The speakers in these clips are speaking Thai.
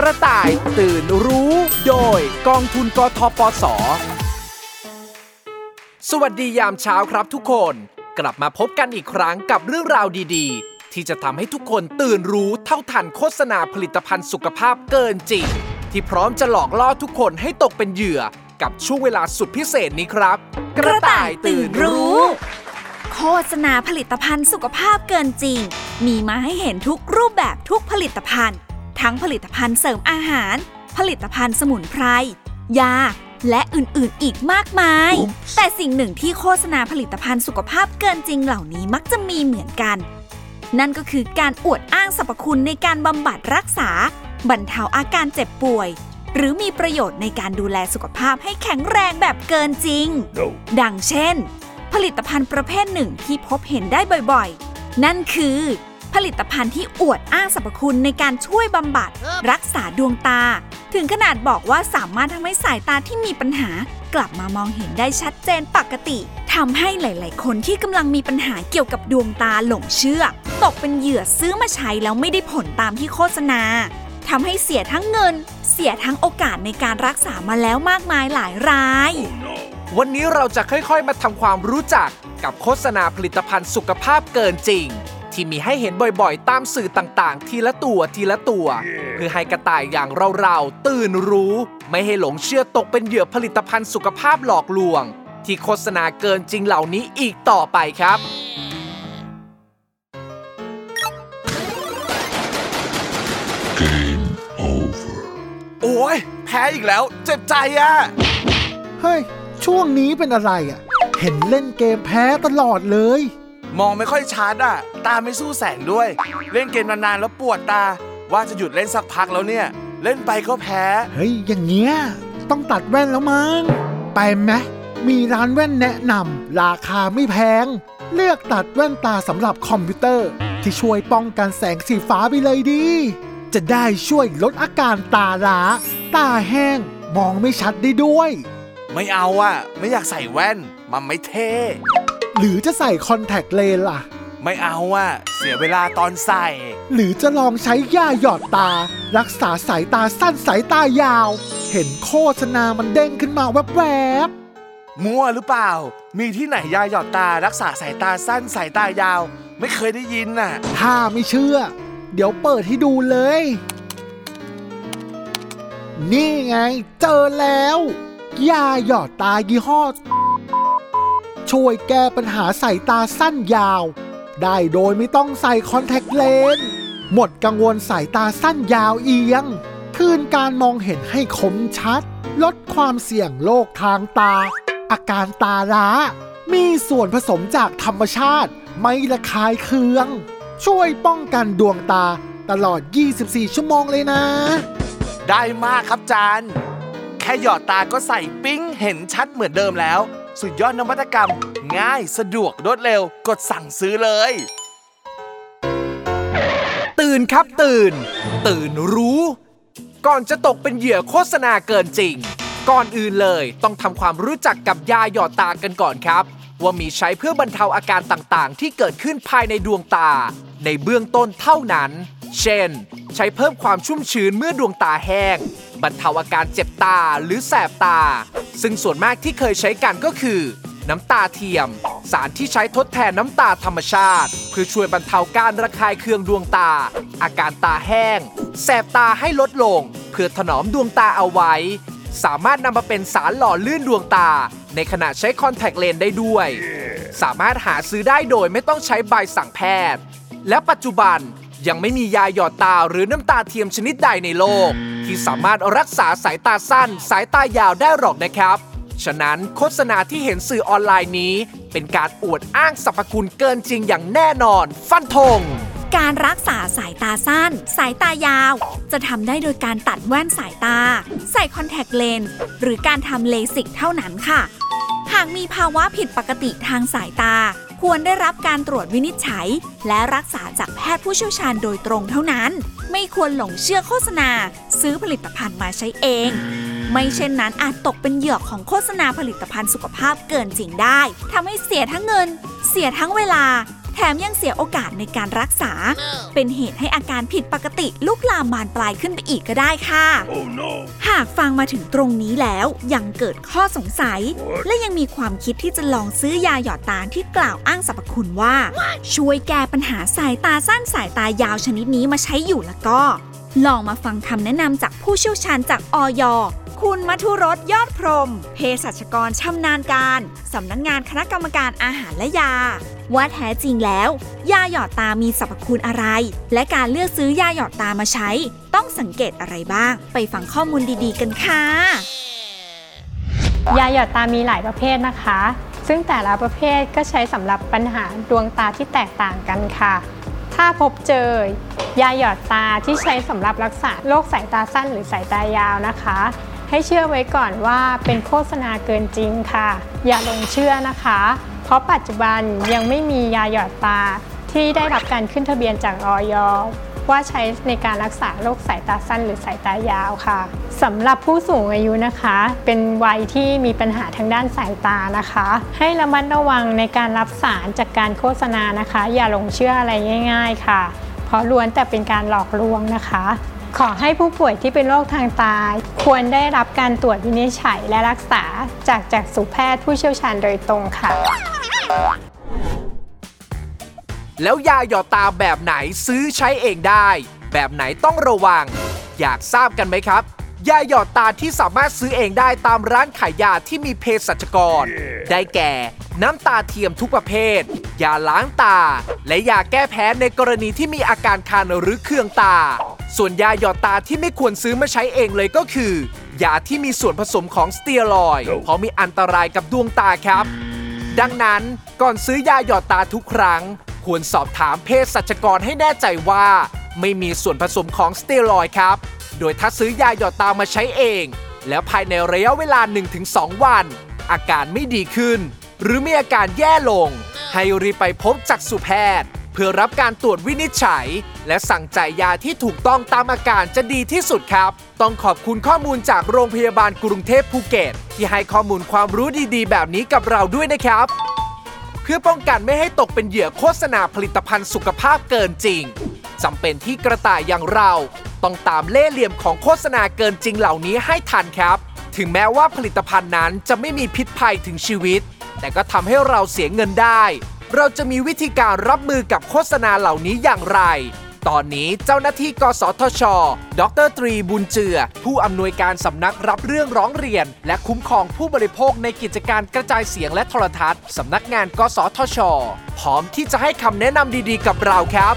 กระต่ายตื่นรู้ โดยกองทุนกทปส สวัสดียามเช้าครับทุกคน กลับมาพบกันอีกครั้งกับเรื่องราวดีๆ ที่จะทำให้ทุกคนตื่นรู้เท่าทันโฆษณาผลิตภัณฑ์สุขภาพเกินจริง ที่พร้อมจะหลอกล่อทุกคนให้ตกเป็นเหยื่อกับช่วงเวลาสุดพิเศษนี้ครับ กระต่ายตื่นรู้ โฆษณาผลิตภัณฑ์สุขภาพเกินจริง มีมาให้เห็นทุกรูปแบบทุกผลิตภัณฑ์ ทั้งผลิตภัณฑ์เสริมอาหาร ผลิตภัณฑ์สมุนไพร ยา และอื่นๆ อีกมากมาย แต่สิ่งหนึ่งที่โฆษณาผลิตภัณฑ์สุขภาพเกินจริงเหล่านี้มักจะมีเหมือนกัน นั่นก็คือการอวดอ้างสรรพคุณในการบำบัดรักษา บรรเทาอาการเจ็บป่วย หรือมีประโยชน์ในการดูแลสุขภาพให้แข็งแรงแบบเกินจริงดังเช่น ผลิตภัณฑ์ประเภทหนึ่งที่พบเห็นได้บ่อยๆ นั่นคือ ผลิตภัณฑ์ที่อวดอ้างสรรพคุณในการช่วยบำบัด รักษาดวงตา ถึงขนาดบอกว่าสามารถทำให้สายตาที่มีปัญหากลับมามองเห็นได้ชัดเจนปกติทำให้หลาย ๆ คนที่กำลังมีปัญหาเกี่ยวกับดวงตาหลงเชื่อ ตกเป็นเหยื่อซื้อมาใช้แล้วไม่ได้ผลตามที่โฆษณาทำให้เสียทั้งเงิน เสียทั้งโอกาสในการรักษามาแล้วมากมายหลายราย วันนี้เราจะค่อย ๆ มาทำความรู้จักกับโฆษณาผลิตภัณฑ์สุขภาพเกินจริง ที่มีให้เห็นบ่อยๆ ตามสื่อต่างๆ ทีละตัวทีละตัว เพื่อให้กระต่ายอย่างเราๆ ตื่นรู้ ไม่ให้หลงเชื่อตกเป็นเหยื่อผลิตภัณฑ์สุขภาพหลอกลวง ที่โฆษณาเกินจริงเหล่านี้อีกต่อไปครับโอ้ยแพ้อีกแล้ว เจ็บใจอะเฮ้ย ช่วงนี้เป็นอะไรอะ เห็นเล่นเกมแพ้ตลอดเลย มองไม่ค่อยชัดอะตาไม่สู้แสงด้วย เล่นเกมนานๆแล้วปวดตา ว่าจะหยุดเล่นสักพักแล้วเนี่ย เล่นไปก็แพ้ เฮ้ย อย่างเงี้ย ต้องตัดแว่นแล้วมั้ง ไปไหมมีร้านแว่นแนะนำราคาไม่แพง เลือกตัดแว่นตาสำหรับคอมพิวเตอร์ ที่ช่วยป้องกันแสงสีฟ้าไปเลยดี จะได้ช่วยลดอาการตาล้า ตาแห้ง มองไม่ชัดได้ด้วย ไม่เอาอะไม่อยากใส่แว่น มันไม่เท่ หรือจะใส่คอนแทคเลนส์ล่ะ ไม่เอาอะเสียเวลาตอนใส่ หรือจะลองใช้ยาหยอดตา รักษาสายตาสั้นสายตายาว เห็นโฆษณามันเด้งขึ้นมาแวบมั่วหรือเปล่า มีที่ไหนยาหยอดตารักษาสายตาสั้นสายตายาว ไม่เคยได้ยินน่ะ ๆถ้าไม่เชื่อ เดี๋ยวเปิดให้ดูเลย นี่ไง เจอแล้วยาหยอดตายี่ห้อ ช่วยแก้ปัญหาสายตาสั้นยาว ได้โดยไม่ต้องใส่คอนแทคเลนส์หมดกังวลสายตาสั้นยาวเอียง คืนการมองเห็นให้คมชัด ลดความเสี่ยงโรคทางตา อาการตาล้า มีส่วนผสมจากธรรมชาติ ไม่ระคายเคือง ช่วยป้องกันดวงตาตลอด 24 ชั่วโมงเลยนะ ได้มากครับจาน แค่หยอดตาก็ใส่ปิ้งเห็นชัดเหมือนเดิมแล้ว สุดยอดนวัตกรรม ง่ายสะดวกรวดเร็ว กดสั่งซื้อเลย ตื่นครับตื่น ตื่นรู้ ก่อนจะตกเป็นเหยื่อโฆษณาเกินจริง ก่อนอื่นเลยต้องทำความรู้จักกับยาหยอดตากันก่อนครับ ว่ามีใช้เพื่อบรรเทาอาการต่างๆ ที่เกิดขึ้นภายในดวงตา ในเบื้องต้นเท่านั้น เช่น ใช้เพิ่มความชุ่มชื้นเมื่อดวงตาแห้ง บรรเทาอาการเจ็บตาหรือแสบตา ซึ่งส่วนมากที่เคยใช้กันก็คือ น้ำตาเทียม สารที่ใช้ทดแทนน้ำตาธรรมชาติ เพื่อช่วยบรรเทาการระคายเคืองดวงตา อาการตาแห้ง แสบตาให้ลดลง เพื่อถนอมดวงตาเอาไว้ สามารถนำมาเป็นสารหล่อลื่นดวงตา ในขณะใช้คอนแทคเลนส์ได้ด้วย สามารถหาซื้อได้โดยไม่ต้องใช้ใบสั่งแพทย์ และปัจจุบันยังไม่มียาหยอดตาหรือน้ำตาเทียมชนิดใดในโลก ที่สามารถรักษาสายตาสั้น สายตายาวได้หรอกนะครับ ฉะนั้นโฆษณาที่เห็นสื่อออนไลน์นี้ เป็นการอวดอ้างสรรพคุณเกินจริงอย่างแน่นอน ฟันธงการรักษาสายตาสั้น สายตายาว จะทำได้โดยการตัดแว่นสายตา ใส่คอนแทคเลนส์หรือการทำเลสิกเท่านั้นค่ะ หากมีภาวะผิดปกติทางสายตา ควรได้รับการตรวจวินิจฉัย และรักษาจากแพทย์ผู้เชี่ยวชาญโดยตรงเท่านั้น ไม่ควรหลงเชื่อโฆษณา ซื้อผลิตภัณฑ์มาใช้เอง ไม่เช่นนั้นอาจตกเป็นเหยื่อของโฆษณาผลิตภัณฑ์สุขภาพเกินจริงได้ทำให้เสียทั้งเงิน เสียทั้งเวลา แถมยังเสียโอกาสในการรักษา เป็นเหตุให้อาการผิดปกติลุกลามบานปลายขึ้นไปอีกก็ได้ค่ะหากฟังมาถึงตรงนี้แล้วยังเกิดข้อสงสัยและยังมีความคิดที่จะลองซื้อยาหยอดตาที่กล่าวอ้างสรรพคุณว่าช่วยแก้ปัญหาสายตาสั้นสายตายาวชนิดนี้มาใช้อยู่แล้วก็ ลองมาฟังคำแนะนำจากผู้เชี่ยวชาญจากออยคุณมัทุรสยอดพรหมเภสัชกรชำนาญการ สำนักงานคณะกรรมการอาหารและยา ว่าแท้จริงแล้ว ยาหยอดตามีสรรพคุณอะไร และการเลือกซื้อยาหยอดตามาใช้ ต้องสังเกตอะไรบ้าง ไปฟังข้อมูลดีๆ กันค่ะ ยาหยอดตามีหลายประเภทนะคะ ซึ่งแต่ละประเภทก็ใช้สำหรับปัญหาดวงตาที่แตกต่างกันค่ะ ถ้าพบเจอยาหยอดตาที่ใช้สำหรับรักษาโรคสายตาสั้นหรือสายตายาวนะคะให้เชื่อไว้ก่อนว่าเป็นโฆษณาเกินจริงค่ะ อย่าลงเชื่อนะคะ เพราะปัจจุบันยังไม่มียาหยอดตาที่ได้รับการขึ้นทะเบียนจากออยว่าใช้ในการรักษาโรคสายตาสั้นหรือสายตายาวค่ะสำหรับผู้สูงอายุนะคะ เป็นวัยที่มีปัญหาทางด้านสายตานะคะ ให้ระมัดระวังในการรับสารจากการโฆษณานะคะ อย่าหลงเชื่ออะไรง่าย ๆ ค่ะ เพราะล้วนแต่เป็นการหลอกลวงนะคะ ขอให้ผู้ป่วยที่เป็นโรคทางตา ควรได้รับการตรวจวินิจฉัยและรักษาจากจากสุแพทย์ผู้เชี่ยวชาญโดยตรงค่ะ แล้วยาหยอดตาแบบไหนซื้อใช้เองได้ แบบไหนต้องระวัง อยากทราบกันไหมครับ ยาหยอดตาที่สามารถซื้อเองได้ตามร้านขายยาที่มีเภสัชกร ได้แก่ น้ำตาเทียมทุกประเภท ยาล้างตา และยาแก้แพ้ในกรณีที่มีอาการคันหรือเคืองตา ส่วนยาหยอดตาที่ไม่ควรซื้อมาใช้เองเลยก็คือยาที่มีส่วนผสมของสเตียรอยด์เพราะมีอันตรายกับดวงตาครับ ดังนั้นก่อนซื้อยาหยอดตาทุกครั้ง ควรสอบถามเภสัชกรให้แน่ใจว่า ไม่มีส่วนผสมของสเตียรอยด์ครับ โดยถ้าซื้อยาหยอดตามาใช้เอง แล้วภายในระยะเวลา 1-2 วัน อาการไม่ดีขึ้น หรือมีอาการแย่ลง ให้รีบไปพบจักษุแพทย์ เพื่อรับการตรวจวินิจฉัย และสั่งจ่ายยาที่ถูกต้องตามอาการจะดีที่สุดครับ ต้องขอบคุณข้อมูลจากโรงพยาบาลกรุงเทพภูเก็ต ที่ให้ข้อมูลความรู้ดีๆ แบบนี้กับเราด้วยนะครับเพื่อป้องกันไม่ให้ตกเป็นเหยื่อโฆษณาผลิตภัณฑ์สุขภาพเกินจริง จำเป็นที่กระต่ายอย่างเรา ต้องตามเล่ห์เหลี่ยมของโฆษณาเกินจริงเหล่านี้ให้ทันครับ ถึงแม้ว่าผลิตภัณฑ์นั้นจะไม่มีพิษภัยถึงชีวิต แต่ก็ทำให้เราเสียเงินได้ เราจะมีวิธีการรับมือกับโฆษณาเหล่านี้อย่างไรตอนนี้เจ้าหน้าที่กสทช ดรตรีบุญเจือ ผู้อำนวยการสำนักรับเรื่องร้องเรียน และคุ้มครองผู้บริโภคในกิจการกระจายเสียงและโทรทัศน์สำนักงานกสทช พร้อมที่จะให้คำแนะนำดีๆ กับเราครับ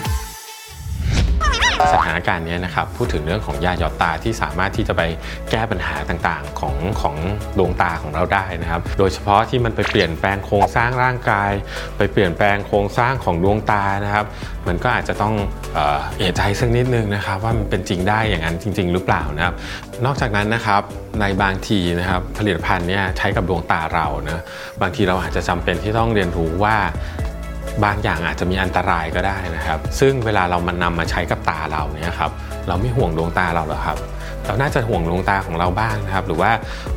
สถานการณ์นี้นะครับพูดถึงเรื่องของยาหยอดตาที่สามารถที่จะไปแก้ปัญหาต่างๆ ของของดวงตาของเราได้นะครับ โดยเฉพาะที่มันไปเปลี่ยนแปลงโครงสร้างร่างกาย ไปเปลี่ยนแปลงโครงสร้างของดวงตานะครับ มันก็อาจจะต้องเอ่อเอะใจสักนิดนึงนะครับ ว่ามันเป็นจริงได้อย่างนั้นจริง ๆ หรือเปล่านะครับ นอกจากนั้นนะครับในบางทีนะครับผลิตภัณฑ์เนี่ยใช้กับดวงตาเรานะบางทีเราอาจจะจำเป็นที่ต้องเรียนรู้ว่า บางอย่างอาจจะมีอันตรายก็ได้นะครับ ซึ่งเวลาเรามันนำมาใช้กับตาเราเนี่ยครับเราไม่ห่วงดวงตาเราหรอกครับ เราน่าจะห่วงดวงตาของเราบ้างนะครับ หรือว่า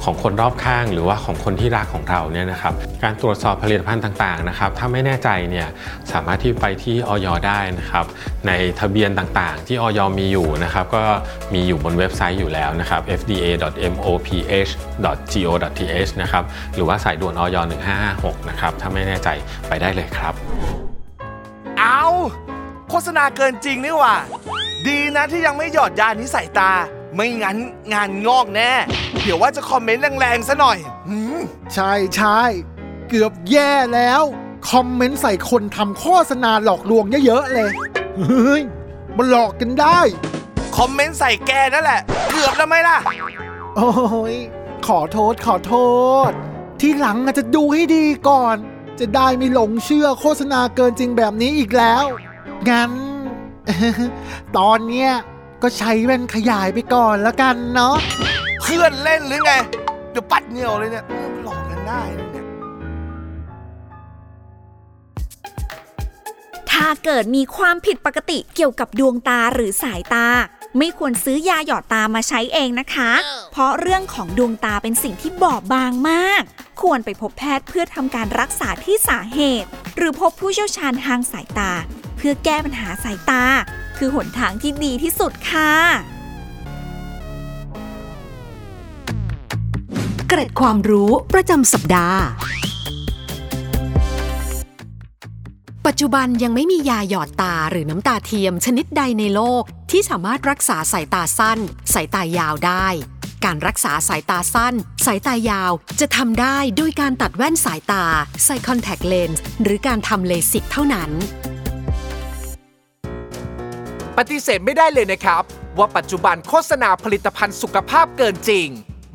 ของคนรอบข้างหรือว่าของคนที่รักของเราเนี่ยนะครับ การตรวจสอบผลิตภัณฑ์ต่างๆนะครับ ถ้าไม่แน่ใจเนี่ยสามารถที่ไปที่ออยได้นะครับ ในทะเบียนต่างๆ ที่ออยมีอยู่นะครับ ก็มีอยู่บนเว็บไซต์อยู่แล้วนะครับ fda.moph.go.th นะครับหรือว่าสายด่วนออย1556นะครับถ้าไม่แน่ใจไปได้เลยครับ เอาโฆษณาเกินจริงนี่หว่า ดีนะที่ยังไม่หยอดยานี้ใส่ตา ไม่งั้นงานงอกแน่ เดี๋ยวว่าจะคอมเมนต์แรงๆซะหน่อยหืมใช่ใช่เกือบแย่แล้ว คอมเมนต์ใส่คนทำโฆษณาหลอกลวงเยอะๆเลยเฮ้ยมันหลอกกันได้ คอมเมนต์ใส่แกนั่นแหละ เกือบแล้วไหมล่ะ โอ้ยขอโทษขอโทษ ที่หลังอาจจะดูให้ดีก่อน จะได้ไม่หลงเชื่อโฆษณาเกินจริงแบบนี้อีกแล้ว งั้น ตอนเนี้ย ก็ใช้แว่นขยายไปก่อนแล้วกันเนาะเพื่อนเล่นหรือไง เดี๋ยวปัดเหนียวเลยเนี่ยหลอกกันได้เลยเนี่ยถ้าเกิดมีความผิดปกติเกี่ยวกับดวงตาหรือสายตา ไม่ควรซื้อยาหยอดตามาใช้เองนะคะ เพราะเรื่องของดวงตาเป็นสิ่งที่บอบบางมาก ควรไปพบแพทย์เพื่อทำการรักษาที่สาเหตุ หรือพบผู้เชี่ยวชาญทางสายตา เพื่อแก้ปัญหาสายตา คือหนทางที่ดีที่สุดค่ะ เกร็ดความรู้ประจำสัปดาห์ ปัจจุบันยังไม่มียาหยอดตาหรือน้ำตาเทียมชนิดใดในโลก ที่สามารถรักษาสายตาสั้น สายตายาวได้การรักษาสายตาสั้น สายตายาวจะทำได้โดยการตัดแว่นสายตา ใส่คอนแทคเลนส์หรือการทำเลสิกเท่านั้น ปฏิเสธไม่ได้เลยนะครับ ว่าปัจจุบันโฆษณาผลิตภัณฑ์สุขภาพเกินจริง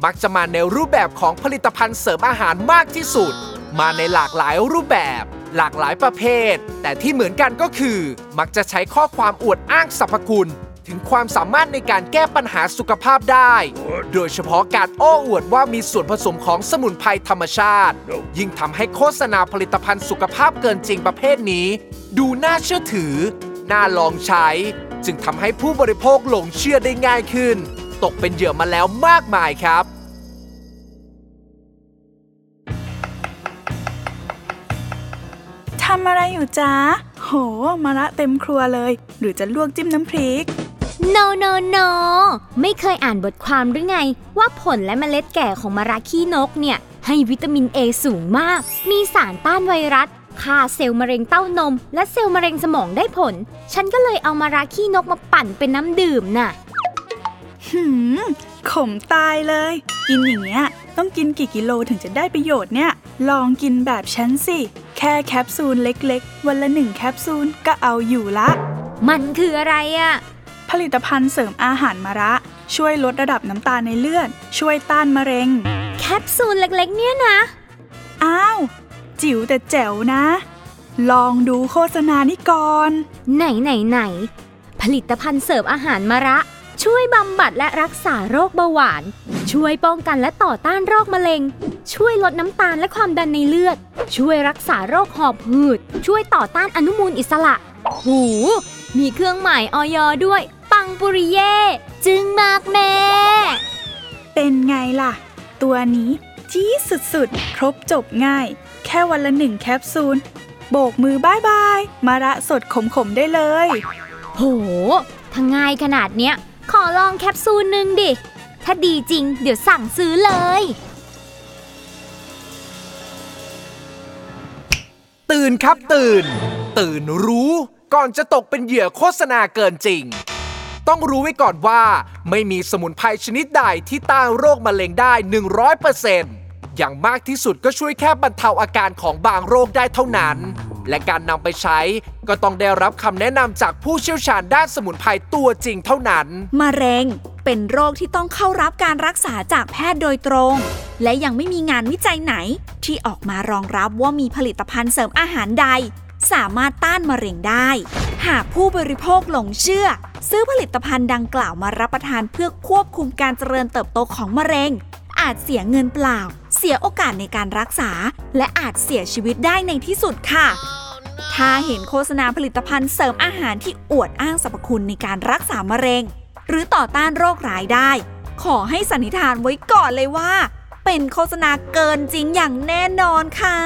มักจะมาในรูปแบบของผลิตภัณฑ์เสริมอาหารมากที่สุด มาในหลากหลายรูปแบบ หลากหลายประเภท แต่ที่เหมือนกันก็คือ มักจะใช้ข้อความอวดอ้างสรรพคุณ ถึงความสามารถในการแก้ปัญหาสุขภาพได้ โดยเฉพาะการโอ้อวดว่ามีส่วนผสมของสมุนไพรธรรมชาติ ยิ่งทำให้โฆษณาผลิตภัณฑ์สุขภาพเกินจริงประเภทนี้ ดูน่าเชื่อถือ น่าลองใช้ จึงทำให้ผู้บริโภคหลงเชื่อได้ง่ายขึ้น ตกเป็นเหยื่อมาแล้วมากมายครับ ทำอะไรอยู่จ๊ะ โห มาละเต็มครัวเลย หรือจะลวกจิ้มน้ำพริก no no no ไม่เคยอ่านบทความหรือไง ว่าผลและเมล็ดแก่ของมะระขี้นกเนี่ย ให้วิตามิน A สูงมาก มีสารต้านไวรัส ฆ่าเซลล์มะเร็งเต้านม และเซลล์มะเร็งสมองได้ผล ฉันก็เลยเอามะระขี้นกมาปั่นเป็นน้ำดื่มน่ะ หืมขมตายเลย กินอย่างเงี้ย ต้องกินกี่กิโลถึงจะได้ประโยชน์เนี่ย ลองกินแบบฉันสิ แค่แคปซูลเล็กๆ วันละหนึ่งแคปซูลก็เอาอยู่ละ มันคืออะไรอะผลิตภัณฑ์เสริมอาหารมะระ ช่วยลดระดับน้ำตาลในเลือด ช่วยต้านมะเร็ง แคปซูลเล็กๆ เนี่ยนะ อ้าว จิ๋วแต่แจ๋วนะ ลองดูโฆษณานี่ก่อน ไหนไหนไหน ผลิตภัณฑ์เสริมอาหารมะระ ช่วยบำบัดและรักษาโรคเบาหวาน ช่วยป้องกันและต่อต้านโรคมะเร็ง ช่วยลดน้ำตาลและความดันในเลือด ช่วยรักษาโรคหอบหืด ช่วยต่อต้านอนุมูลอิสระ หู มีเครื่องหมายออยด้วย ปังปุริเย่จึงมากแม่ เป็นไงล่ะ ตัวนี้ จี๊ดสุดๆ ครบจบง่าย แค่วันละหนึ่งแคปซูล โบกมือบายบาย มาระสดขมๆได้เลย โหถ้าง่ายขนาดเนี้ย ขอลองแคปซูลหนึ่งดิ ถ้าดีจริง เดี๋ยวสั่งซื้อเลย ตื่นครับตื่น ตื่นรู้ก่อนจะตกเป็นเหยื่อโฆษณาเกินจริง ต้องรู้ไว้ก่อนว่า ไม่มีสมุนไพรชนิดใดที่ต้านโรคมะเร็งได้ 100% อย่างมากที่สุดก็ช่วยแค่บรรเทาอาการของบางโรคได้เท่านั้น และการนำไปใช้ก็ต้องได้รับคำแนะนำจากผู้เชี่ยวชาญด้านสมุนไพรตัวจริงเท่านั้น มะเร็งเป็นโรคที่ต้องเข้ารับการรักษาจากแพทย์โดยตรง และยังไม่มีงานวิจัยไหน ที่ออกมารองรับว่ามีผลิตภัณฑ์เสริมอาหารใด สามารถต้านมะเร็งได้ หากผู้บริโภคหลงเชื่อ ซื้อผลิตภัณฑ์ดังกล่าวมารับประทานเพื่อควบคุมการเจริญเติบโตของมะเร็ง อาจเสียเงินเปล่า เสียโอกาสในการรักษา และอาจเสียชีวิตได้ในที่สุดค่ะ ถ้าเห็นโฆษณาผลิตภัณฑ์เสริมอาหารที่อวดอ้างสรรพคุณในการรักษามะเร็ง หรือต่อต้านโรคร้ายได้ ขอให้สันนิษฐานไว้ก่อนเลยว่า เป็นโฆษณาเกินจริงอย่างแน่นอนค่ะ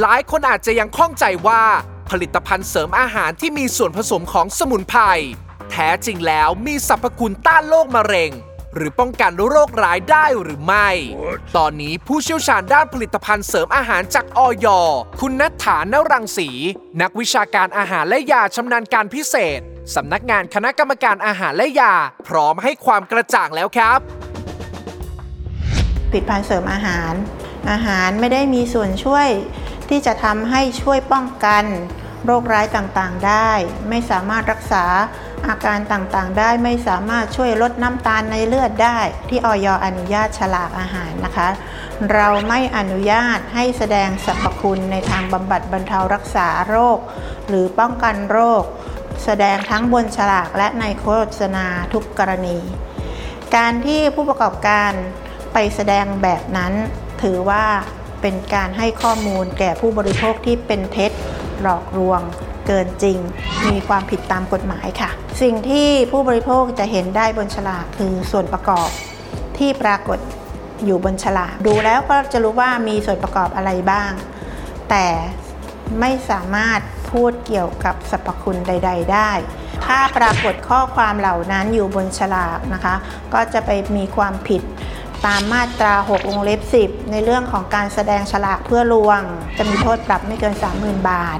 หลายคนอาจจะยังข้องใจว่าผลิตภัณฑ์เสริมอาหารที่มีส่วนผสมของสมุนไพรแท้จริงแล้วมีสรรพคุณต้านโรคมะเร็ง หรือป้องกันโรคร้ายได้หรือไม่ ตอนนี้ผู้เชี่ยวชาญด้านผลิตภัณฑ์เสริมอาหารจากออยคุณนัทฐานรังสี นักวิชาการอาหารและยาชำนาญการพิเศษสำนักงานคณะกรรมการอาหารและยา พร้อมให้ความกระจ่างแล้วครับผลิตภัณฑ์เสริมอาหาร อาหารไม่ได้มีส่วนช่วยที่จะทำให้ช่วยป้องกัน โรคร้ายต่างๆได้ ไม่สามารถรักษา อาการต่างๆ ได้ไม่สามารถช่วยลดน้ำตาลในเลือดได้ ที่ออยอนุญาตฉลากอาหารนะคะ เราไม่อนุญาตให้แสดงสรรพคุณในทางบำบัดบรรเทารักษาโรค หรือป้องกันโรค แสดงทั้งบนฉลากและในโฆษณาทุกกรณี การที่ผู้ประกอบการไปแสดงแบบนั้น ถือว่าเป็นการให้ข้อมูลแก่ผู้บริโภคที่เป็นเท็จหลอกลวง เกินจริง มีความผิดตามกฎหมายค่ะ สิ่งที่ผู้บริโภคจะเห็นได้บนฉลากคือส่วนประกอบที่ปรากฏอยู่บนฉลากดูแล้วก็จะรู้ว่ามีส่วนประกอบอะไรบ้าง แต่ไม่สามารถพูดเกี่ยวกับสรรพคุณใด ๆ ได้ ถ้าปรากฏข้อความเหล่านั้นอยู่บนฉลากนะคะ ก็จะไปมีความผิดตามมาตรา 6 วงเล็บ 10 ในเรื่องของการแสดงฉลากเพื่อลวง จะมีโทษปรับไม่เกิน 30,000 บาท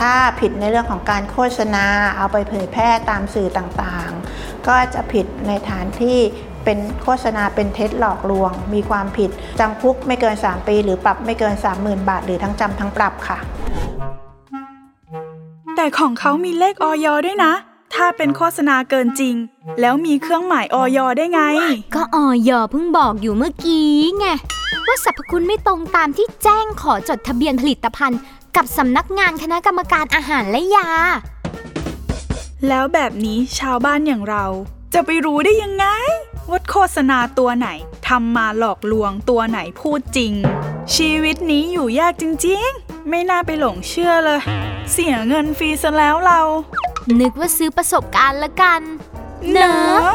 ถ้าผิดในเรื่องของการโฆษณา เอาไปเผยแพร่ตามสื่อต่างๆ ก็จะผิดในฐานที่เป็นโฆษณาเป็นเท็จหลอกลวง มีความผิดจำคุกไม่เกิน 3 ปี หรือปรับไม่เกิน 30,000 บาท หรือทั้งจำทั้งปรับค่ะ แต่ของเขามีเลขออยด้วยนะ ถ้าเป็นโฆษณาเกินจริง แล้วมีเครื่องหมายออยได้ไง ก็ออยเพิ่งบอกอยู่เมื่อกี้ไงว่าสรรพคุณไม่ตรงตามที่แจ้งขอจดทะเบียนผลิตภัณฑ์ กับสำนักงานคณะกรรมการอาหารและยา แล้วแบบนี้ชาวบ้านอย่างเรา จะไปรู้ได้ยังไงว่าโฆษณาตัวไหนทำมาหลอกลวงตัวไหนพูดจริง ชีวิตนี้อยู่ยากจริงๆ ไม่น่าไปหลงเชื่อเลย เสียเงินฟรีซะแล้วเรา นึกว่าซื้อประสบการณ์ละกัน เนอะ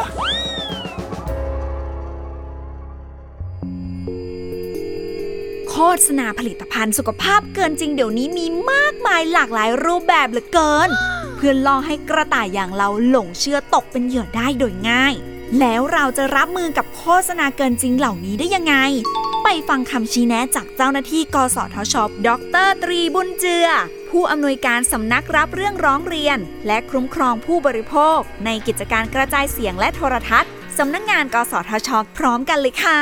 โฆษณาผลิตภัณฑ์สุขภาพเกินจริงเดี๋ยวนี้มีมากมายหลากหลายรูปแบบเหลือเกิน เพื่อล่อให้กระต่ายอย่างเราหลงเชื่อตกเป็นเหยื่อได้โดยง่าย แล้วเราจะรับมือกับโฆษณาเกินจริงเหล่านี้ได้ยังไง ไปฟังคำชี้แนะจากเจ้าหน้าที่กสทชดรตรีบุญเจือ ผู้อำนวยการสำนักรับเรื่องร้องเรียน และคุ้มครองผู้บริโภค ในกิจการกระจายเสียงและโทรทัศน์สำนักงานกสทช พร้อมกันเลยค่ะ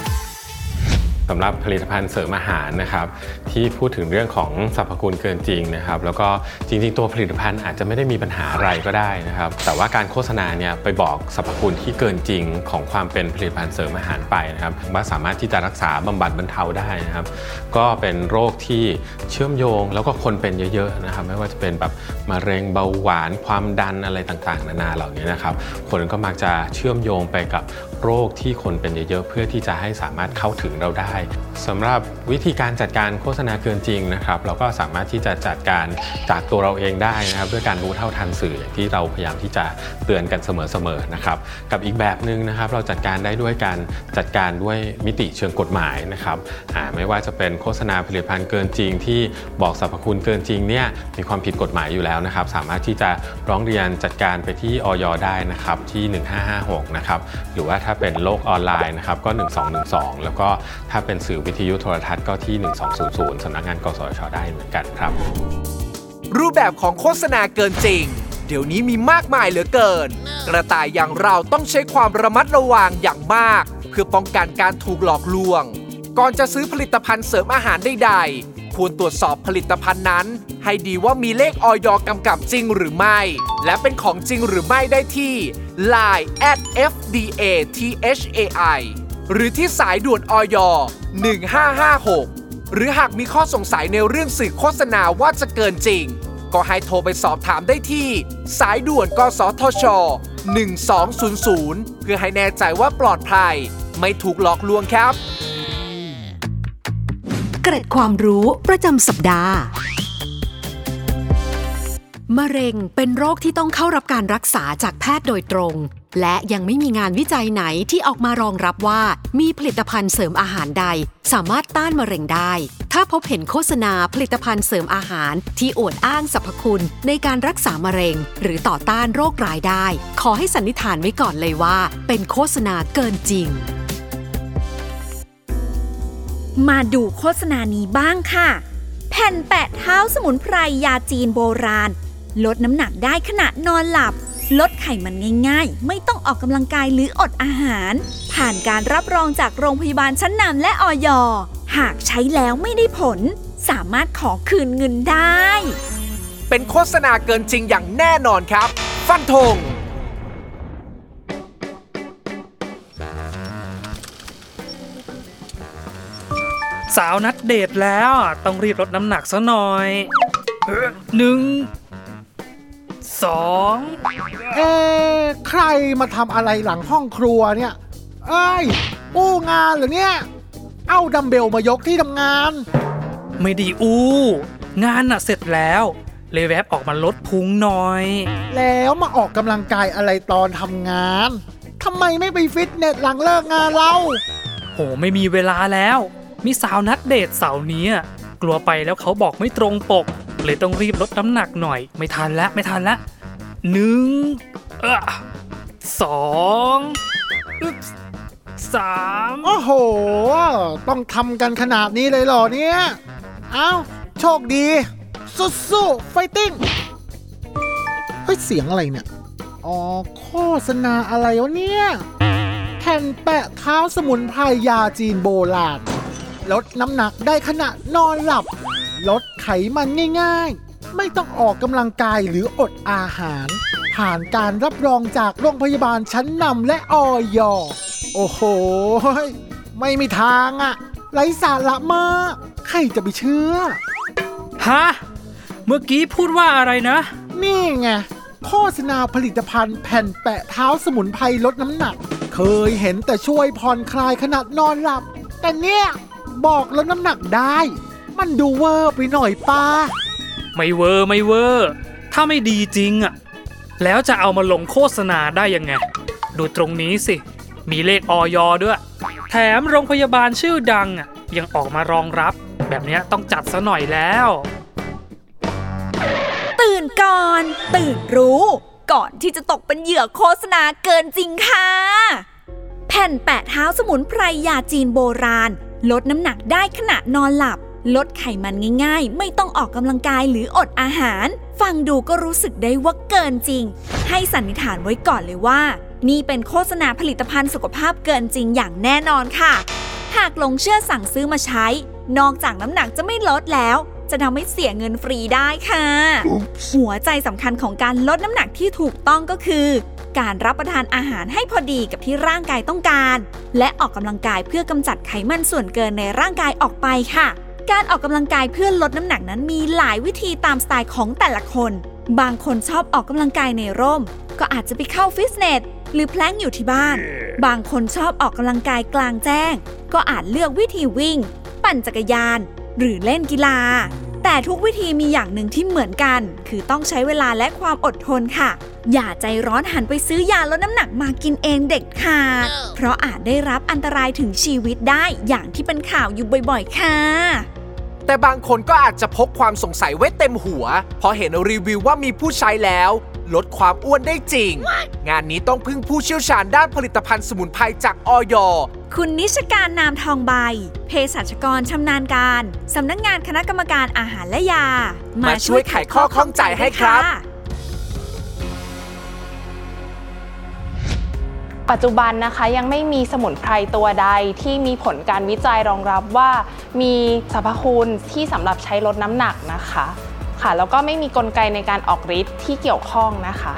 สำหรับผลิตภัณฑ์เสริมอาหารนะครับ ที่พูดถึงเรื่องของสรรพคุณเกินจริงนะครับ แล้วก็จริงๆ ตัวผลิตภัณฑ์อาจจะไม่ได้มีปัญหาอะไรก็ได้นะครับ แต่ว่าการโฆษณาเนี่ยไปบอกสรรพคุณที่เกินจริงของความเป็นผลิตภัณฑ์เสริมอาหารไปนะครับว่าสามารถที่จะรักษาบำบัดบรรเทาได้นะครับ ก็เป็นโรคที่เชื่อมโยง แล้วก็คนเป็นเยอะๆนะครับ ไม่ว่าจะเป็นแบบมะเร็งเบาหวานความดันอะไรต่างๆ นานาเหล่านี้นะครับ คนก็มักจะเชื่อมโยงไปกับ โรคที่คนเป็นเยอะๆเพื่อที่จะให้สามารถเข้าถึงเราได้สำหรับวิธีการจัดการโฆษณาเกินจริงนะครับ เราก็สามารถที่จะจัดการจากตัวเราเองได้นะครับ ด้วยการรู้เท่าทันสื่ออย่างที่เราพยายามที่จะเตือนกันเสมอๆนะครับ กับอีกแบบหนึ่งนะครับ เราจัดการได้ด้วยการจัดการด้วยมิติเชิงกฎหมายนะครับไม่ว่าจะเป็นโฆษณาผลิตภัณฑ์เกินจริง ที่บอกสรรพคุณเกินจริงเนี่ยมีความผิดกฎหมายอยู่แล้วนะครับ สามารถที่จะร้องเรียนจัดการไปที่ออยได้นะครับที่ 1556 นะครับหรือว่าถ้าาเป็นโลกออนไลน์นะครับก็ 1212 แล้วก็ถ้าเป็นสื่อวิทยุโทรทัศน์ก็ที่ 1200สำนักงานกสชได้เหมือนกันครับ รูปแบบของโฆษณาเกินจริง เดี๋ยวนี้มีมากมายเหลือเกิน กระต่ายอย่างเราต้องใช้ความระมัดระวังอย่างมาก เพื่อป้องกันการถูกหลอกลวง ก่อนจะซื้อผลิตภัณฑ์เสริมอาหารใดๆ ควรตรวจสอบผลิตภัณฑ์นั้น ให้ดีว่ามีเลขออยกำกับจริงหรือไม่ และเป็นของจริงหรือไม่ได้ที่ line at fda thai หรือที่สายด่วนออย1556 หรือหากมีข้อสงสัยในเรื่องสื่อโฆษณาว่าจะเกินจริง ก็ให้โทรไปสอบถามได้ที่ สายด่วนกสทช 1200 เพื่อให้แน่ใจว่าปลอดภัย ไม่ถูกหลอกลวงครับ เกร็ดความรู้ประจำสัปดาห์ มะเร็งเป็นโรคที่ต้องเข้ารับการรักษาจากแพทย์โดยตรง และยังไม่มีงานวิจัยไหนที่ออกมารองรับว่ามีผลิตภัณฑ์เสริมอาหารใด สามารถต้านมะเร็งได้ ถ้าพบเห็นโฆษณาผลิตภัณฑ์เสริมอาหาร ที่อวดอ้างสรรพคุณ ในการรักษามะเร็ง หรือต่อต้านโรคร้ายได้ ขอให้สันนิษฐานไว้ก่อนเลยว่า เป็นโฆษณาเกินจริง มาดูโฆษณานี้บ้างค่ะ แผ่นแปะเท้าสมุนไพรยาจีนโบราณ ลดน้ำหนักได้ขณะนอนหลับ ลดไขมันง่ายๆ ไม่ต้องออกกำลังกายหรืออดอาหาร ผ่านการรับรองจากโรงพยาบาลชั้นนำและออยหากใช้แล้วไม่ได้ผล สามารถขอคืนเงินได้ เป็นโฆษณาเกินจริงอย่างแน่นอนครับ ฟันธง สาวนัดเดทแล้วอะต้องรีบลดน้ำหนักซะหน่อยเออหนึ่งสองเอ๊ะใครมาทำอะไรหลังห้องครัวเนี่ย เอ้ยอู้งานเหรอเนี่ย เอาดัมเบลมายกที่ทำงาน ไม่ดีอู้ งานน่ะเสร็จแล้ว เลยแวบออกมาลดพุงหน่อย แล้วมาออกกำลังกายอะไรตอนทำงานทำไมไม่ไปฟิตเนสหลังเลิกงานเรา โหไม่มีเวลาแล้ว มีสาวนัดเดทเสาร์นี้กลัวไปแล้วเขาบอกไม่ตรงปก เลยต้องรีบลดน้ำหนักหน่อย ไม่ทันละไม่ทันละหนึ่งเอะสองอึ๊บสามโอ้โห ต้องทำกันขนาดนี้เลยเหรอเนี่ย เอ้า โชคดี สู้ๆไฟติ้ง เฮ้ย เสียงอะไรเนี่ย อ๋อ โฆษณาอะไรวะเนี่ย แผ่นแปะเท้าสมุนไพรยาจีนโบราณ ลดน้ำหนักได้ขณะนอนหลับ ลดไขมันง่ายๆ ไม่ต้องออกกำลังกายหรืออดอาหาร ผ่านการรับรองจากโรงพยาบาลชั้นนำและออยโอ้โห ไม่มีทางอะไร้สาระมาก ใครจะไปเชื่อ ฮะ เมื่อกี้พูดว่าอะไรนะ นี่ไงโฆษณาผลิตภัณฑ์แผ่นแปะเท้าสมุนไพรลดน้ำหนัก เคยเห็นแต่ช่วยผ่อนคลายขนาดนอนหลับ แต่เนี่ย บอกลดน้ำหนักได้ มันดูเวอร์ไปหน่อยป้า ไม่เวอร์ไม่เวอร์ ถ้าไม่ดีจริงอะแล้วจะเอามาลงโฆษณาได้ยังไง ดูตรงนี้สิ มีเลขออยด้วย แถมโรงพยาบาลชื่อดังอะยังออกมารองรับ แบบเนี้ยต้องจัดซะหน่อยแล้ว ตื่นก่อน ตื่นรู้ ก่อนที่จะตกเป็นเหยื่อโฆษณาเกินจริงค่ะ แผ่นแปะเท้าสมุนไพรยาจีนโบราณ ลดน้ำหนักได้ขณะนอนหลับ ลดไขมันง่ายๆ ไม่ต้องออกกำลังกายหรืออดอาหาร ฟังดูก็รู้สึกได้ว่าเกินจริง ให้สันนิษฐานไว้ก่อนเลยว่า นี่เป็นโฆษณาผลิตภัณฑ์สุขภาพเกินจริงอย่างแน่นอนค่ะ หากหลงเชื่อสั่งซื้อมาใช้ นอกจากน้ำหนักจะไม่ลดแล้วจะทำให้เสียเงินฟรีได้ค่ะ หัวใจสำคัญของการลดน้ำหนักที่ถูกต้องก็คือ การรับประทานอาหารให้พอดีกับที่ร่างกายต้องการ และออกกำลังกายเพื่อกำจัดไขมันส่วนเกินในร่างกายออกไปค่ะ การออกกำลังกายเพื่อลดน้ำหนักนั้นมีหลายวิธีตามสไตล์ของแต่ละคน บางคนชอบออกกำลังกายในร่ม ก็อาจจะไปเข้าฟิตเนสหรือแพลงอยู่ที่บ้าน บางคนชอบออกกำลังกายกลางแจ้ง ก็อาจเลือกวิธีวิ่ง ปั่นจักรยาน หรือเล่นกีฬา แต่ทุกวิธีมีอย่างหนึ่งที่เหมือนกัน คือต้องใช้เวลาและความอดทนค่ะ อย่าใจร้อนหันไปซื้อยาลดน้ำหนักมากินเองเด็ดขาด เพราะอาจได้รับอันตรายถึงชีวิตได้อย่างที่เป็นข่าวอยู่บ่อยๆ ค่ะแต่บางคนก็อาจจะพกความสงสัยไว้เต็มหัว พอเห็นรีวิวว่ามีผู้ใช้แล้ว ลดความอ้วนได้จริง งานนี้ต้องพึ่งผู้เชี่ยวชาญด้านผลิตภัณฑ์สมุนไพรจากออยคุณนิชการนามทองใบ เภสัชกรชำนาญการ สำนักงานคณะกรรมการอาหารและยา มาช่วยไขข้อข้องใจให้ครับปัจจุบันนะคะยังไม่มีสมุนไพรตัวใดที่มีผลการวิจัยรองรับว่า มีสรรพคุณที่สำหรับใช้ลดน้ำหนักนะคะ ค่ะ แล้วก็ไม่มีกลไกในการออกฤทธิ์ที่เกี่ยวข้องนะคะ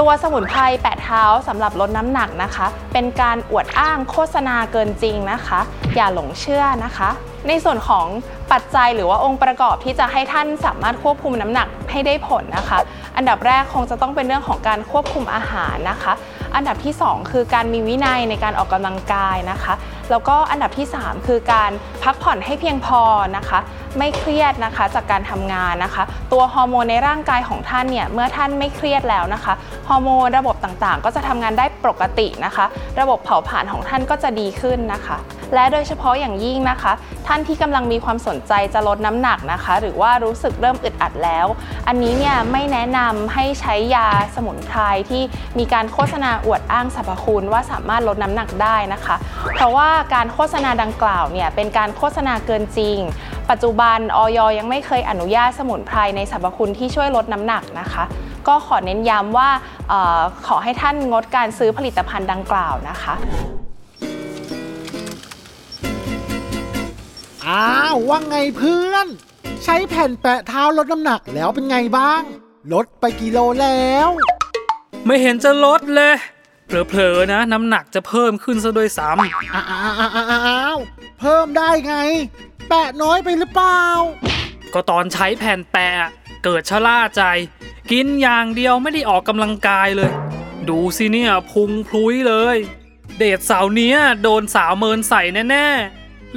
ตัวสมุนไพรแปะเท้าสำหรับลดน้ำหนักนะคะ เป็นการอวดอ้างโฆษณาเกินจริงนะคะ อย่าหลงเชื่อนะคะ ในส่วนของปัจจัยหรือว่าองค์ประกอบที่จะให้ท่านสามารถควบคุมน้ำหนักให้ได้ผลนะคะ อันดับแรกคงจะต้องเป็นเรื่องของการควบคุมอาหารนะคะอันดับที่ 2 คือการมีวินัยในการออกกำลังกายนะคะ แล้วก็อันดับที่ 3 คือการพักผ่อนให้เพียงพอนะคะ ไม่เครียดนะคะจากการทำงานนะคะ ตัวฮอร์โมนในร่างกายของท่านเนี่ยเมื่อท่านไม่เครียดแล้วนะคะฮอร์โมนระบบต่างๆ ก็จะทำงานได้ปกตินะคะ ระบบเผาผลาญของท่านก็จะดีขึ้นนะคะ และโดยเฉพาะอย่างยิ่งนะคะ ท่านที่กำลังมีความสนใจจะลดน้ำหนักนะคะ หรือว่ารู้สึกเริ่มอึดอัดแล้ว อันนี้เนี่ยไม่แนะนำให้ใช้ยาสมุนไพรที่มีการโฆษณาอวดอ้างสรรพคุณว่าสามารถลดน้ำหนักได้นะคะ เพราะว่าการโฆษณาดังกล่าวเนี่ยเป็นการโฆษณาเกินจริง ปัจจุบันออยยังไม่เคยอนุญาตสมุนไพรในสรรพคุณที่ช่วยลดน้ำหนักนะคะ ก็ขอเน้นย้ำว่าเออขอให้ท่านงดการซื้อผลิตภัณฑ์ดังกล่าวนะคะอ้าวว่าไงเพื่อน ใช้แผ่นแปะเท้าลดน้ำหนักแล้วเป็นไงบ้าง ลดไปกี่โลแล้ว ไม่เห็นจะลดเลย เผลอๆนะ น้ำหนักจะเพิ่มขึ้นซะด้วยซ้อ้าวอ้าวเพิ่มได้ไง แปะน้อยไปหรือเปล่าำก็ตอนใช้แผ่นแปะเกิดชะล่าใจ กินอย่างเดียวไม่ได้ออกกำลังกายเลย ดูสิเนี่ยพุงพลุยเลย เดทสาวเนี้ยโดนสาวเมินใส่แน่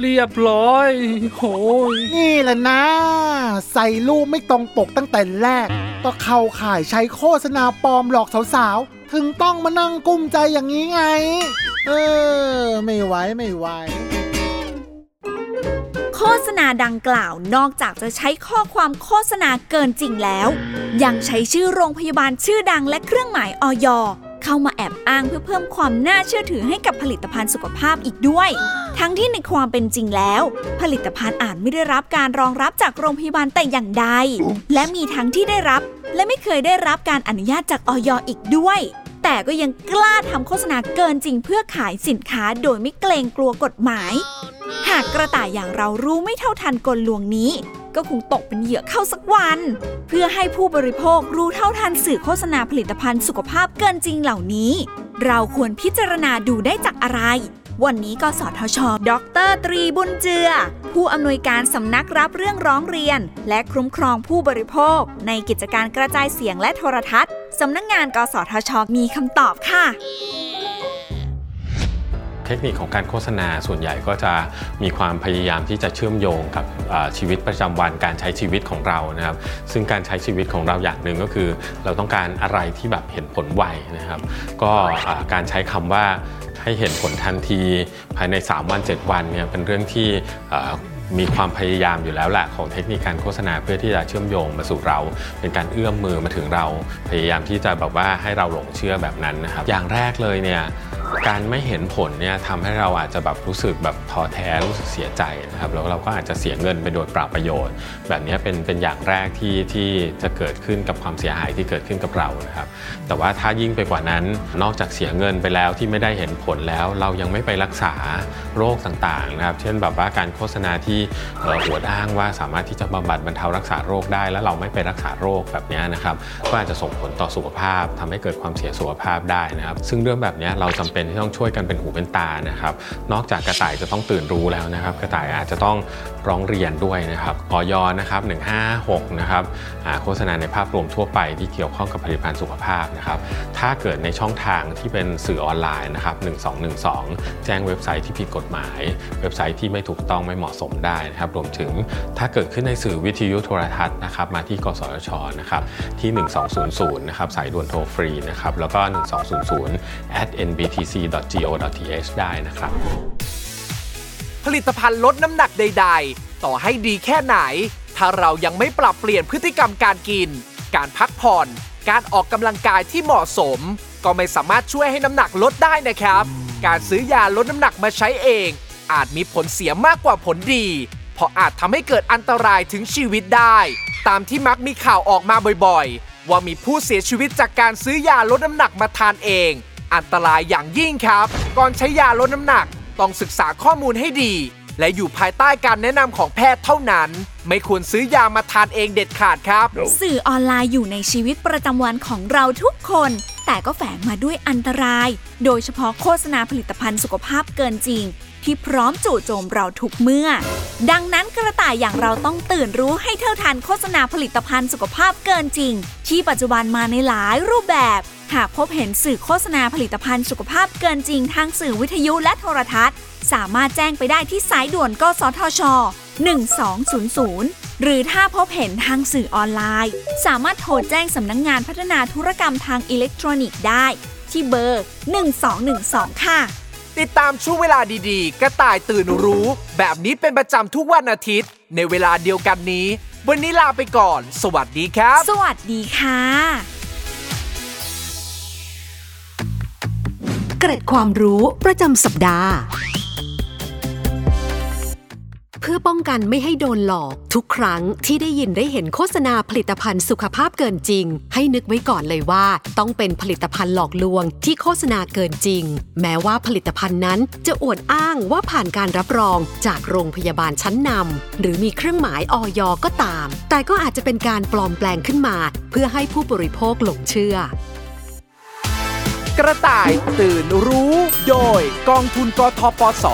เรียบร้อยโหยนี่แหละนะ ใส่รูปไม่ตรงปกตั้งแต่แรก ก็เข้าข่ายใช้โฆษณาปลอมหลอกสาวๆ ถึงต้องมานั่งกุ้มใจอย่างนี้ไง เออ ไม่ไหวไม่ไหวโฆษณาดังกล่าวนอกจากจะใช้ข้อความโฆษณาเกินจริงแล้ว ยังใช้ชื่อโรงพยาบาลชื่อดังและเครื่องหมายออย เข้ามาแอบอ้างเพื่อเพิ่มความน่าเชื่อถือให้กับผลิตภัณฑ์สุขภาพอีกด้วย ทั้งที่ในความเป็นจริงแล้ว ผลิตภัณฑ์อาจไม่ได้รับการรองรับจากโรงพยาบาลแต่อย่างใด และมีทั้งที่ได้รับ และไม่เคยได้รับการอนุญาตจากออยอีกด้วย แต่ก็ยังกล้าทำโฆษณาเกินจริงเพื่อขายสินค้าโดยไม่เกรงกลัวกฎหมาย หากกระต่ายอย่างเรารู้ไม่เท่าทันกลลวงนี้ ก็คงตกเป็นเหยื่อเข้าสักวัน เพื่อให้ผู้บริโภครู้เท่าทันสื่อโฆษณาผลิตภัณฑ์สุขภาพเกินจริงเหล่านี้ เราควรพิจารณาดูได้จากอะไร วันนี้กสทช ดรตรีบุญเจือ ผู้อำนวยการสำนักรับเรื่องร้องเรียน และคุ้มครองผู้บริโภค ในกิจการกระจายเสียงและโทรทัศน์สำนักงงานกสทช มีคำตอบค่ะเทคนิคของการโฆษณาส่วนใหญ่ก็จะมีความพยายามที่จะเชื่อมโยงกับชีวิตประจำวันการใช้ชีวิตของเรานะครับ ซึ่งการใช้ชีวิตของเราอย่างหนึ่งก็คือ เราต้องการอะไรที่แบบเห็นผลไวนะครับ ก็การใช้คำว่า ให้เห็นผลทันทีภายใน 3 วัน 7 วันเนี่ยเป็นเรื่องที่มีความพยายามอยู่แล้วแหละของเทคนิคการโฆษณาเพื่อที่จะเชื่อมโยงมาสู่เรา เป็นการเอื้อมมือมาถึงเรา พยายามที่จะแบบว่าให้เราหลงเชื่อแบบนั้นนะครับ อย่างแรกเลยเนี่ย การไม่เห็นผลเนี่ยทำให้เราอาจจะแบบรู้สึกแบบท้อแท้รู้สึกเสียใจนะครับแล้วเราก็อาจจะเสียเงินไปโดยเปล่าประโยชน์ แบบนี้เป็นเป็นอย่างแรกที่ที่จะเกิดขึ้นกับความเสียหายที่เกิดขึ้นกับเรานะครับ แต่ว่าถ้ายิ่งไปกว่านั้นนอกจากเสียเงินไปแล้วที่ไม่ได้เห็นผลแล้ว เรายังไม่ไปรักษาโรคต่างๆนะครับ เช่นแบบว่าการโฆษณาที่เอ่ออวดอ้างว่าสามารถที่จะบำบัดบรรเทารักษาโรคได้ แล้วเราไม่ไปรักษาโรคแบบนี้นะครับก็อาจจะส่งผลต่อสุขภาพทำให้เกิดความเสียสุขภาพได้นะครับ ซึ่งเรื่องแบบนี้เราจำเป็นที่ต้องช่วยกันเป็นหูเป็นตานะครับ นอกจากกระต่ายจะต้องตื่นรู้แล้วนะครับ กระต่ายอาจจะต้อง ร้องเรียนด้วยนะครับออยนะครับ156นะครับโฆษณาในภาพรวมทั่วไปที่เกี่ยวข้องกับผลิตภัณฑ์สุขภาพนะครับถ้าเกิดในช่องทางที่เป็นสื่อออนไลน์นะครับ1212 แจ้งเว็บไซต์ที่ผิดกฎหมาย เว็บไซต์ที่ไม่ถูกต้องไม่เหมาะสมได้นะครับรวมถึงถ้าเกิดขึ้นในสื่อวิทยุโทรทัศน์นะครับมาที่กสทชนะครับที่ 1200นะครับสายด่วนโทรฟรีนะครับแล้วก็ 1200 at nbtc.go.th ได้นะครับ ลิตภัณฑ์ลดน้ำหนักใด ๆ ต่อให้ดีแค่ไหน ถ้าเรายังไม่ปรับเปลี่ยนพฤติกรรมการกิน การพักผ่อน การออกกำลังกายที่เหมาะสม ก็ไม่สามารถช่วยให้น้ำหนักลดได้นะครับ การซื้อยาลดน้ำหนักมาใช้เอง อาจมีผลเสียมากกว่าผลดี เพราะอาจทำให้เกิดอันตรายถึงชีวิตได้ ตามที่มักมีข่าวออกมาบ่อยๆ ว่ามีผู้เสียชีวิตจากการซื้อยาลดน้ำหนักมาทานเอง อันตรายอย่างยิ่งครับ ก่อนใช้ยาลดน้ำหนัก ต้องศึกษาข้อมูลให้ดี และอยู่ภายใต้การแนะนำของแพทย์เท่านั้น ไม่ควรซื้อยามาทานเองเด็ดขาดครับ สื่อออนไลน์อยู่ในชีวิตประจำวันของเราทุกคน แต่ก็แฝงมาด้วยอันตราย โดยเฉพาะโฆษณาผลิตภัณฑ์สุขภาพเกินจริง ที่พร้อมจู่โจมเราทุกเมื่อ ดังนั้นกระต่ายอย่างเราต้องตื่นรู้ให้เท่าทันโฆษณาผลิตภัณฑ์สุขภาพเกินจริง ที่ปัจจุบันมาในหลายรูปแบบ หากพบเห็นสื่อโฆษณาผลิตภัณฑ์สุขภาพเกินจริง ทางสื่อวิทยุและโทรทัศน์ สามารถแจ้งไปได้ที่สายด่วนกสทช 1200 หรือถ้าพบเห็นทางสื่อออนไลน์ สามารถโทรแจ้งสำนักงงานพัฒนาธุรกรรมทางอิเล็กทรอนิกส์ได้ ที่เบอร์ 1212 ค่ะ ติดตามช่วงเวลาดีๆ กระต่ายตื่นรู้ แบบนี้เป็นประจำทุกวันอาทิตย์ ในเวลาเดียวกันนี้ วันนี้ลาไปก่อน สวัสดีครับ สวัสดีค่ะ เกร็ดความรู้ประจำสัปดาห์ เพื่อป้องกันไม่ให้โดนหลอก ทุกครั้งที่ได้ยินได้เห็นโฆษณาผลิตภัณฑ์สุขภาพเกินจริง ให้นึกไว้ก่อนเลยว่า ต้องเป็นผลิตภัณฑ์หลอกลวง ที่โฆษณาเกินจริง แม้ว่าผลิตภัณฑ์นั้นจะอวดอ้างว่าผ่านการรับรองจากโรงพยาบาลชั้นนำหรือมีเครื่องหมายออยก็ตาม แต่ก็อาจจะเป็นการปลอมแปลงขึ้นมา เพื่อให้ผู้บริโภคหลงเชื่อ กระต่ายตื่นรู้ โดยกองทุนกทปส